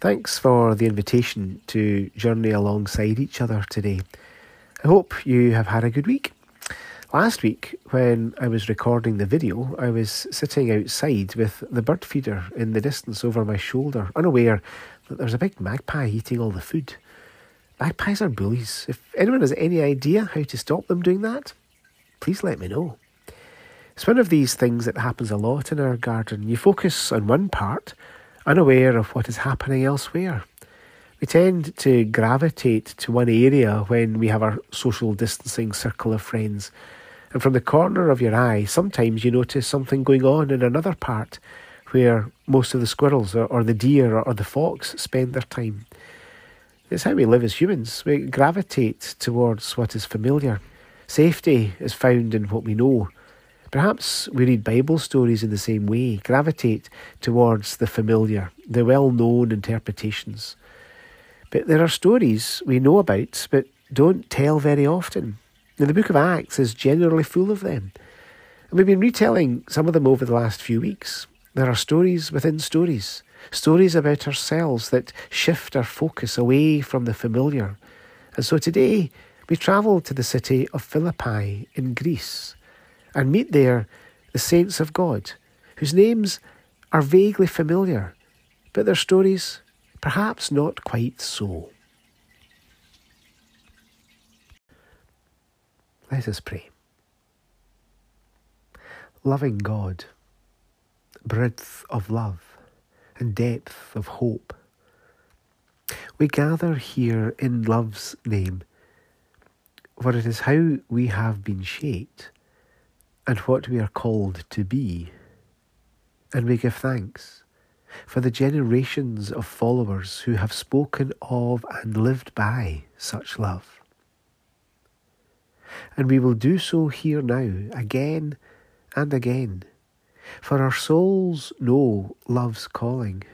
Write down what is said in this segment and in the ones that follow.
Thanks for the invitation to journey alongside each other today. I hope you have had a good week. Last week, when I was recording the video, I was sitting outside with the bird feeder in the distance over my shoulder, unaware that there's a big magpie eating all the food. Magpies are bullies. If anyone has any idea how to stop them doing that, please let me know. It's one of these things that happens a lot in our garden. You focus on one part unaware of what is happening elsewhere. We tend to gravitate to one area when we have our social distancing circle of friends. And from the corner of your eye, sometimes you notice something going on in another part where most of the squirrels or, or the deer or, or the fox spend their time. It's how we live as humans. We gravitate towards what is familiar. Safety is found in what we know, Perhaps we read Bible stories in the same way, gravitate towards the familiar, the well known interpretations. But there are stories we know about but don't tell very often. And the book of Acts is generally full of them. And we've been retelling some of them over the last few weeks. There are stories within stories, stories about ourselves that shift our focus away from the familiar. And so today we travel to the city of Philippi in Greece and meet there the saints of God, whose names are vaguely familiar, but their stories perhaps not quite so. Let us pray. Loving God, breadth of love and depth of hope, we gather here in love's name, for it is how we have been shaped and what we are called to be. And we give thanks for the generations of followers who have spoken of and lived by such love. And we will do so here now, again and again, for our souls know love's calling,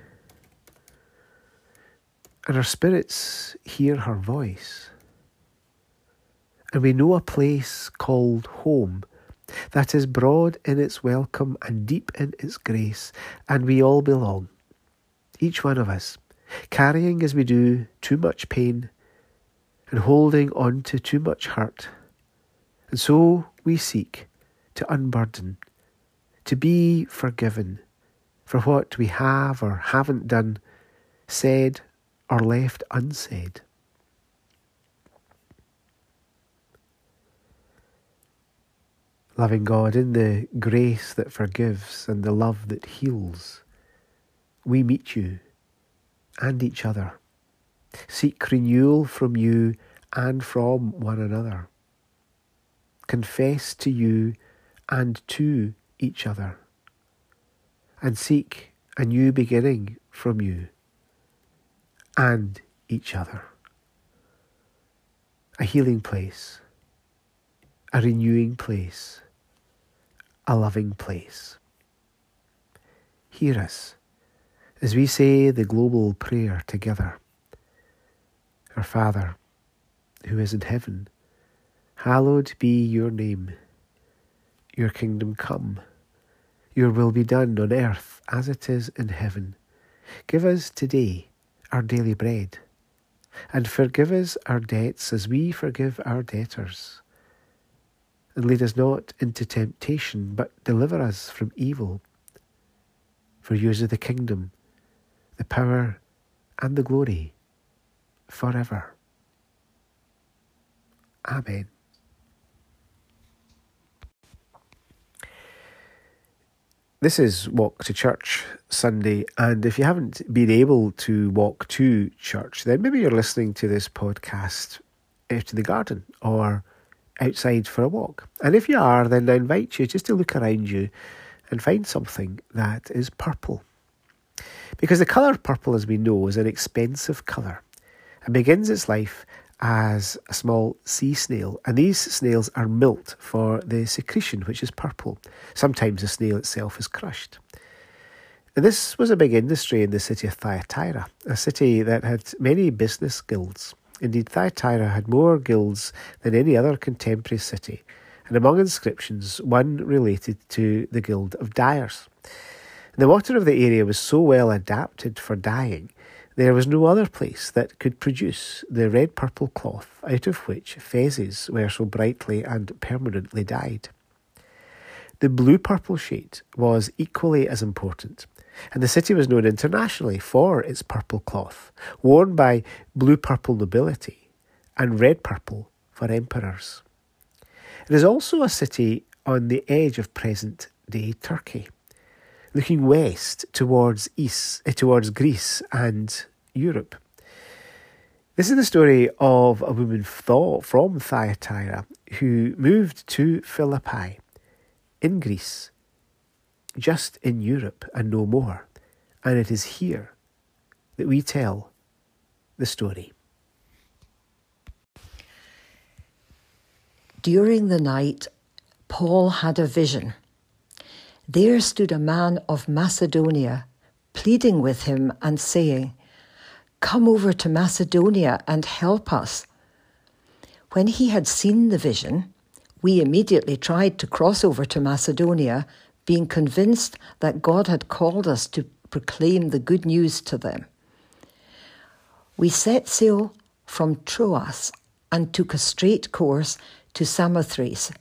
and our spirits hear her voice. And we know a place called home that is broad in its welcome and deep in its grace, and we all belong, each one of us, carrying as we do too much pain and holding on to too much hurt. And so we seek to unburden, to be forgiven for what we have or haven't done, said or left unsaid. Loving God, in the grace that forgives and the love that heals, we meet you and each other, seek renewal from you and from one another, confess to you and to each other, and seek a new beginning from you and each other. A healing place, a renewing place a loving place. Hear us as we say the global prayer together. Our Father, who is in heaven, hallowed be your name. Your kingdom come, your will be done on earth as it is in heaven. Give us today our daily bread, and forgive us our debts as we forgive our debtors and lead us not into temptation, but deliver us from evil. For yours is the kingdom, the power, and the glory, forever. Amen. This is Walk to Church Sunday, and if you haven't been able to walk to church, then maybe you're listening to this podcast in the garden or outside for a walk. And if you are, then I invite you just to look around you and find something that is purple. Because the colour purple, as we know, is an expensive colour and begins its life as a small sea snail. And these snails are milked for the secretion, which is purple. Sometimes the snail itself is crushed. And this was a big industry in the city of Thyatira, a city that had many business guilds. Indeed, Thyatira had more guilds than any other contemporary city, and among inscriptions, one related to the Guild of Dyers. The water of the area was so well adapted for dyeing, there was no other place that could produce the red purple cloth out of which fezzes were so brightly and permanently dyed. The blue purple shade was equally as important, and the city was known internationally for its purple cloth, worn by blue purple nobility and red purple for emperors. It is also a city on the edge of present day Turkey looking west towards east, uh, towards Greece and Europe. This is the story of a woman from Thyatira who moved to Philippi in Greece, just in Europe and no more. And it is here that we tell the story. During the night, Paul had a vision there stood a man of Macedonia, pleading with him and saying, Come over to Macedonia and help us. When he had seen the vision, we immediately tried to cross over to Macedonia, being convinced that God had called us to proclaim the good news to them. We set sail from Troas and took a straight course to Samothrace.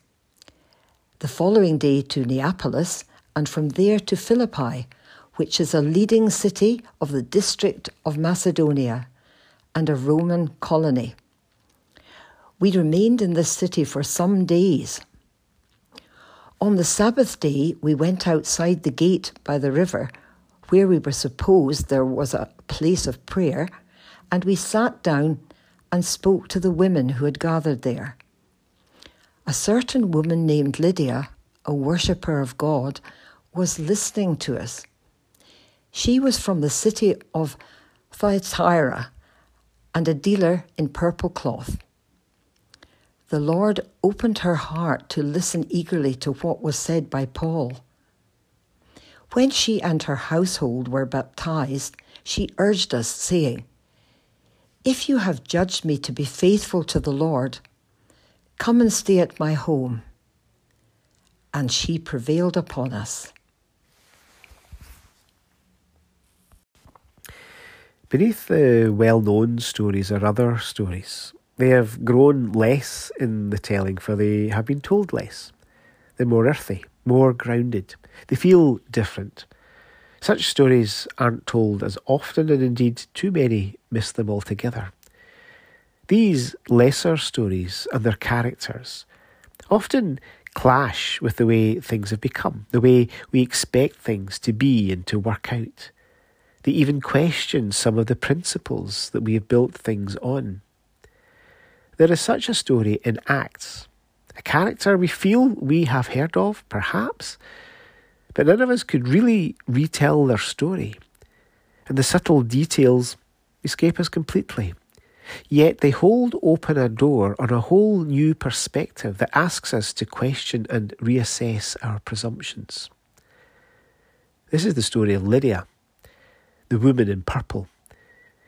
The following day to Neapolis, and from there to Philippi, which is a leading city of the district of Macedonia and a Roman colony. We remained in this city for some days. On the Sabbath day, we went outside the gate by the river, where we were supposed there was a place of prayer, and we sat down and spoke to the women who had gathered there. A certain woman named Lydia, a worshipper of God, was listening to us. She was from the city of Thyatira and a dealer in purple cloth. The Lord opened her heart to listen eagerly to what was said by Paul. When she and her household were baptized, she urged us, saying, If you have judged me to be faithful to the Lord, come and stay at my home. And she prevailed upon us. Beneath the well known stories are other stories. They have grown less in the telling, for they have been told less. They're more earthy, more grounded. They feel different. Such stories aren't told as often, and indeed, too many miss them altogether. These lesser stories and their characters often clash with the way things have become, the way we expect things to be and to work out. They even question some of the principles that we have built things on. There is such a story in Acts, a character we feel we have heard of, perhaps, but none of us could really retell their story, and the subtle details escape us completely. Yet they hold open a door on a whole new perspective that asks us to question and reassess our presumptions. This is the story of Lydia the woman in purple.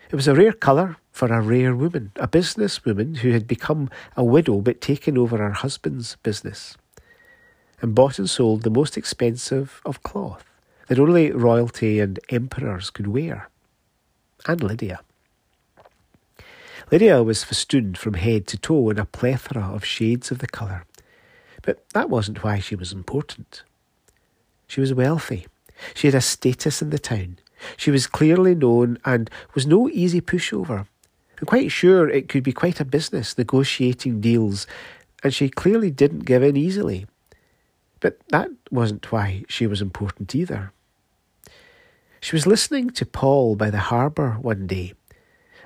It was a rare colour for a rare woman, a businesswoman who had become a widow but taken over her husband's business, and bought and sold the most expensive of cloth that only royalty and emperors could wear, and Lydia. Lydia was festooned from head to toe in a plethora of shades of the colour, but that wasn't why she was important. She was wealthy. She had a status in the town. She was clearly known and was no easy pushover. I'm quite sure it could be quite a business negotiating deals, and she clearly didn't give in easily. But that wasn't why she was important either. She was listening to Paul by the harbour one day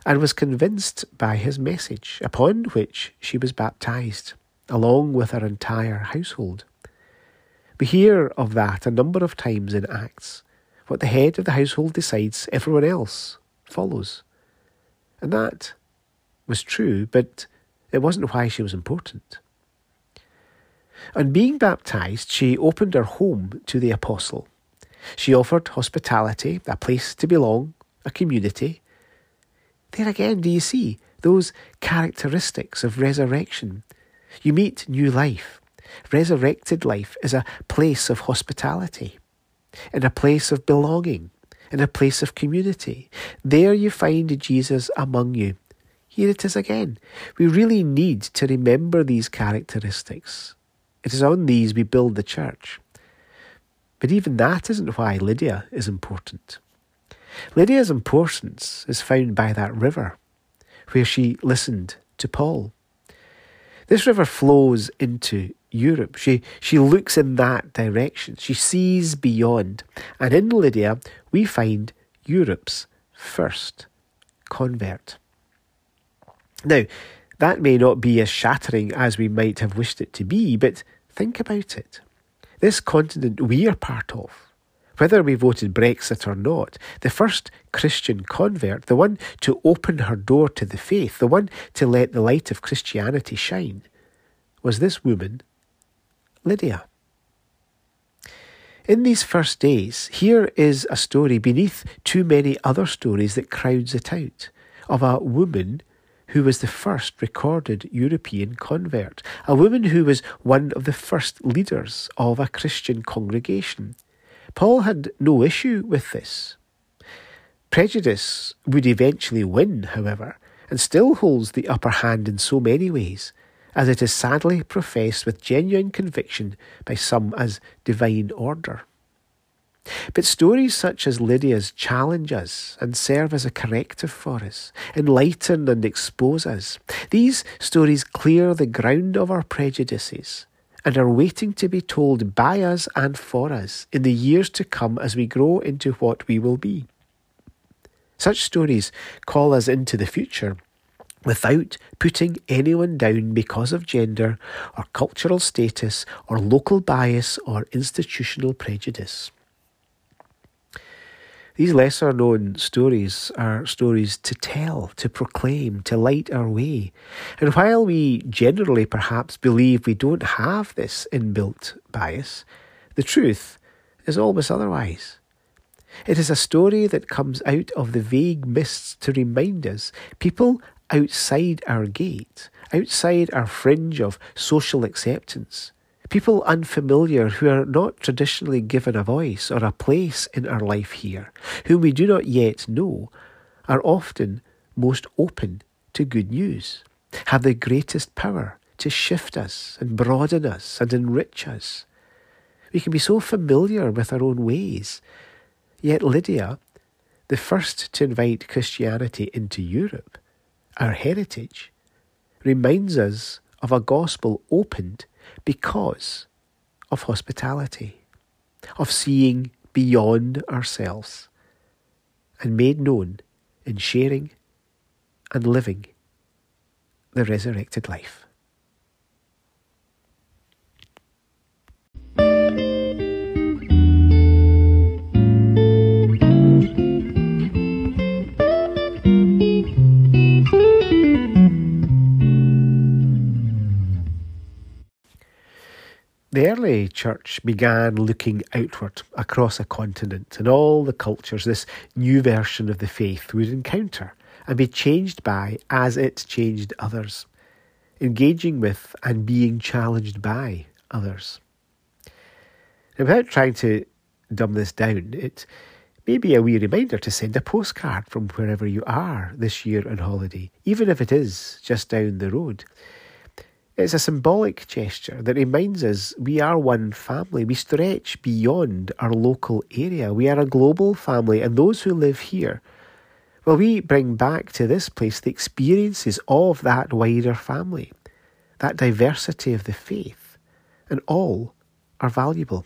and was convinced by his message, upon which she was baptized, along with her entire household. We hear of that a number of times in Acts. What the head of the household decides, everyone else follows. And that was true, but it wasn't why she was important. On being baptized, she opened her home to the apostle. She offered hospitality, a place to belong, a community. There again, do you see those characteristics of resurrection? You meet new life. Resurrected life is a place of hospitality. and a place of belonging, in a place of community. There you find Jesus among you. Here it is again. We really need to remember these characteristics. It is on these we build the church. But even that isn't why Lydia is important. Lydia's importance is found by that river where she listened to Paul. This river flows into Europe. She, she looks in that direction. She sees beyond. And in Lydia, we find Europe's first convert. Now, that may not be as shattering as we might have wished it to be, but think about it. This continent we are part of, whether we voted Brexit or not, the first Christian convert, the one to open her door to the faith, the one to let the light of Christianity shine, was this woman, Lydia. In these first days, here is a story beneath too many other stories that crowds it out of a woman who was the first recorded European convert, a woman who was one of the first leaders of a Christian congregation. Paul had no issue with this. Prejudice would eventually win, however, and still holds the upper hand in so many ways, as it is sadly professed with genuine conviction by some as divine order. But stories such as Lydia's challenge us and serve as a corrective for us, enlighten and expose us. These stories clear the ground of our prejudices and are waiting to be told by us and for us in the years to come as we grow into what we will be. Such stories call us into the future without putting anyone down because of gender or cultural status or local bias or institutional prejudice. These lesser known stories are stories to tell, to proclaim, to light our way. And while we generally perhaps believe we don't have this inbuilt bias, the truth is always otherwise. It is a story that comes out of the vague mists to remind us people outside our gate, outside our fringe of social acceptance, People unfamiliar who are not traditionally given a voice or a place in our life here, whom we do not yet know, are often most open to good news, have the greatest power to shift us and broaden us and enrich us. We can be so familiar with our own ways. Yet Lydia, the first to invite Christianity into Europe, our heritage, reminds us of a gospel opened because of hospitality, of seeing beyond ourselves and made known in sharing and living the resurrected life. The early church began looking outward across a continent and all the cultures this new version of the faith would encounter and be changed by as it changed others, engaging with and being challenged by others. Now, without trying to dumb this down, it may be a wee reminder to send a postcard from wherever you are this year on holiday, even if it is just down the road. It's a symbolic gesture that reminds us we are one family. We stretch beyond our local area. We are a global family, and those who live here, well, we bring back to this place the experiences of that wider family, that diversity of the faith, and all are valuable.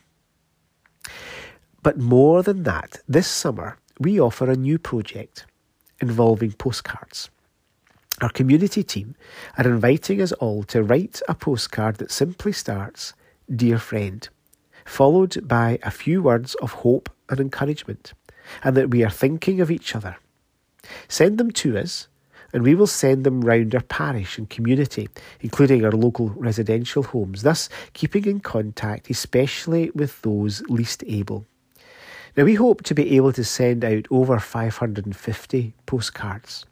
But more than that, this summer we offer a new project involving postcards. Our community team are inviting us all to write a postcard that simply starts, Dear Friend, followed by a few words of hope and encouragement, and that we are thinking of each other. Send them to us, and we will send them round our parish and community, including our local residential homes, thus keeping in contact, especially with those least able. Now, we hope to be able to send out over 550 postcards.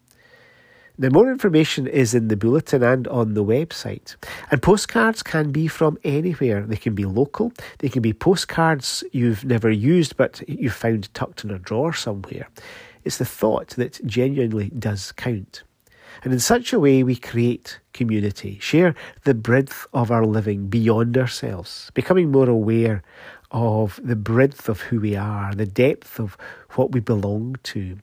The more information is in the bulletin and on the website. And postcards can be from anywhere. They can be local, they can be postcards you've never used but you found tucked in a drawer somewhere. It's the thought that genuinely does count. And in such a way, we create community, share the breadth of our living beyond ourselves, becoming more aware of the breadth of who we are, the depth of what we belong to.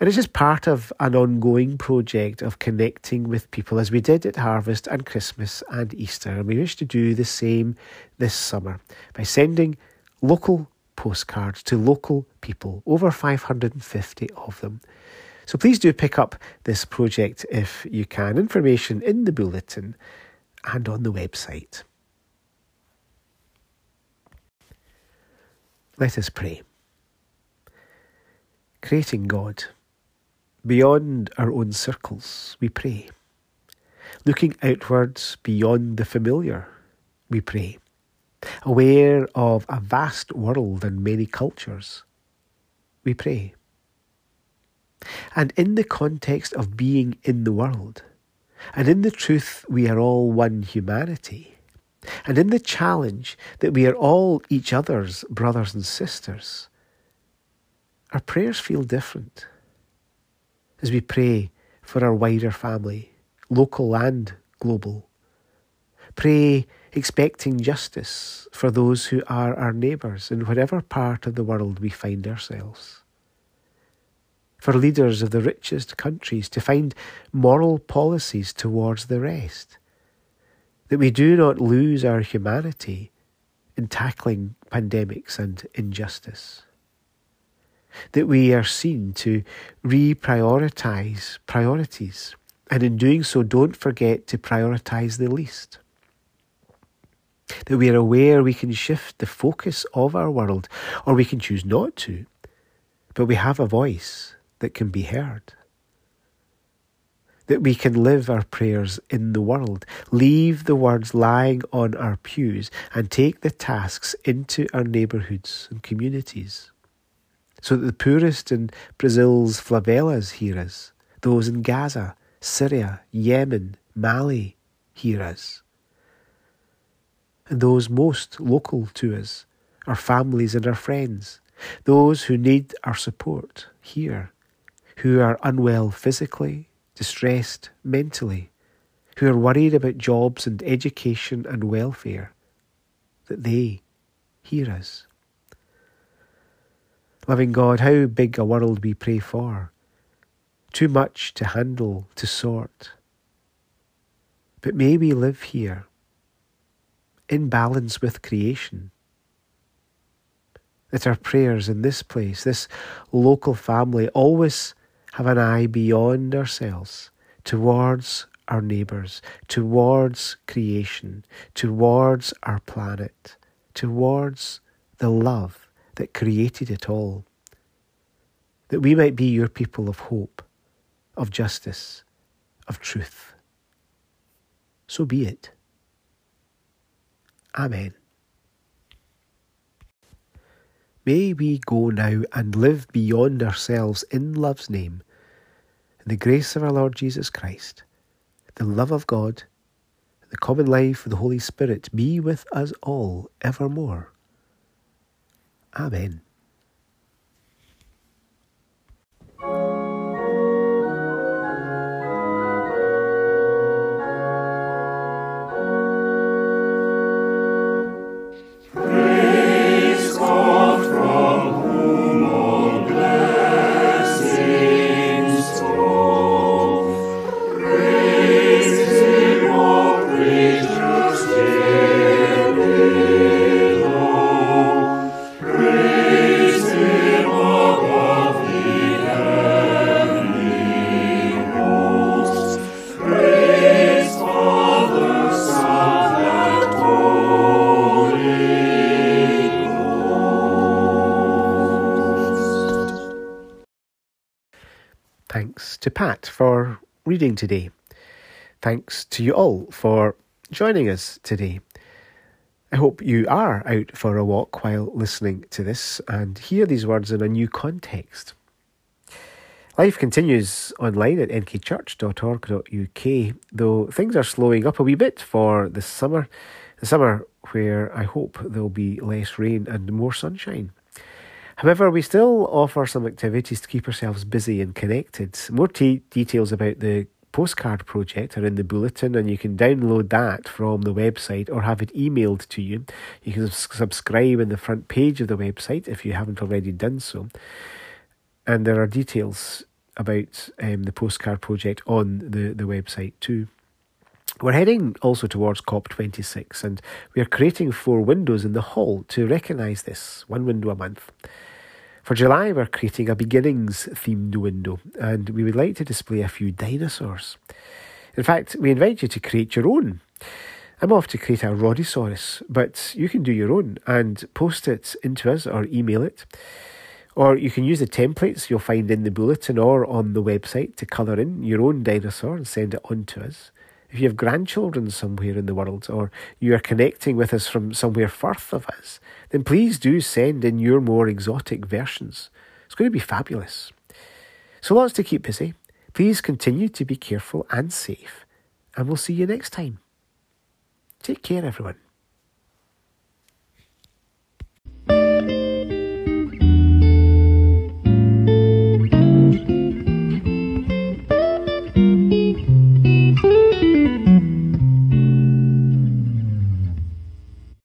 And it's just part of an ongoing project of connecting with people as we did at Harvest and Christmas and Easter. And we wish to do the same this summer by sending local postcards to local people, over 550 of them. So please do pick up this project if you can. Information in the bulletin and on the website. Let us pray. Creating God, beyond our own circles, we pray. Looking outwards beyond the familiar, we pray. Aware of a vast world and many cultures, we pray. And in the context of being in the world, and in the truth we are all one humanity, and in the challenge that we are all each other's brothers and sisters, our prayers feel different as we pray for our wider family, local and global. Pray expecting justice for those who are our neighbours in whatever part of the world we find ourselves. For leaders of the richest countries to find moral policies towards the rest that we do not lose our humanity in tackling pandemics and injustice. That we are seen to reprioritize priorities, and in doing so, don't forget to prioritize the least. That we are aware we can shift the focus of our world, or we can choose not to, but we have a voice that can be heard that we can live our prayers in the world, leave the words lying on our pews, and take the tasks into our neighbourhoods and communities. So that the poorest in Brazil's favelas hear us, those in Gaza, Syria, Yemen, Mali hear us. And those most local to us, our families and our friends, those who need our support here, who are unwell physically, distressed mentally, who are worried about jobs and education and welfare, that they hear us. Loving God, how big a world we pray for. Too much to handle, to sort. But may we live here in balance with creation. That our prayers in this place, this local family, always have an eye beyond ourselves towards our neighbours, towards creation, towards our planet, towards the love that created it all. That we might be your people of hope, of justice, of truth. So be it. Amen. May we go now and live beyond ourselves in love's name in the grace of our Lord Jesus Christ, the love of God, the common life of the Holy Spirit be with us all evermore. Amen. To Pat for reading today. Thanks to you all for joining us today. I hope you are out for a walk while listening to this and hear these words in a new context. Life continues online at nkchurch.org.uk, though things are slowing up a wee bit for the summer. The summer where I hope there'll be less rain and more sunshine. However, we still offer some activities to keep ourselves busy and connected. More t- details about the postcard project are in the bulletin, and you can download that from the website or have it emailed to you. You can subscribe in the front page of the website if you haven't already done so. And there are details about um, the postcard project on the, the website too. We're heading also towards COP26 and we are creating four windows in the hall to recognise this, one window a month. For July, we're creating a beginnings themed window, and we would like to display a few dinosaurs. In fact, we invite you to create your own. I'm off to create a Rhodosaurus, but you can do your own and post it into us or email it. Or you can use the templates you'll find in the bulletin or on the website to colour in your own dinosaur and send it on to us. If you have grandchildren somewhere in the world, or you are connecting with us from somewhere furth of us, then please do send in your more exotic versions. It's going to be fabulous. So lots to keep busy. Please continue to be careful and safe, and we'll see you next time. Take care, everyone.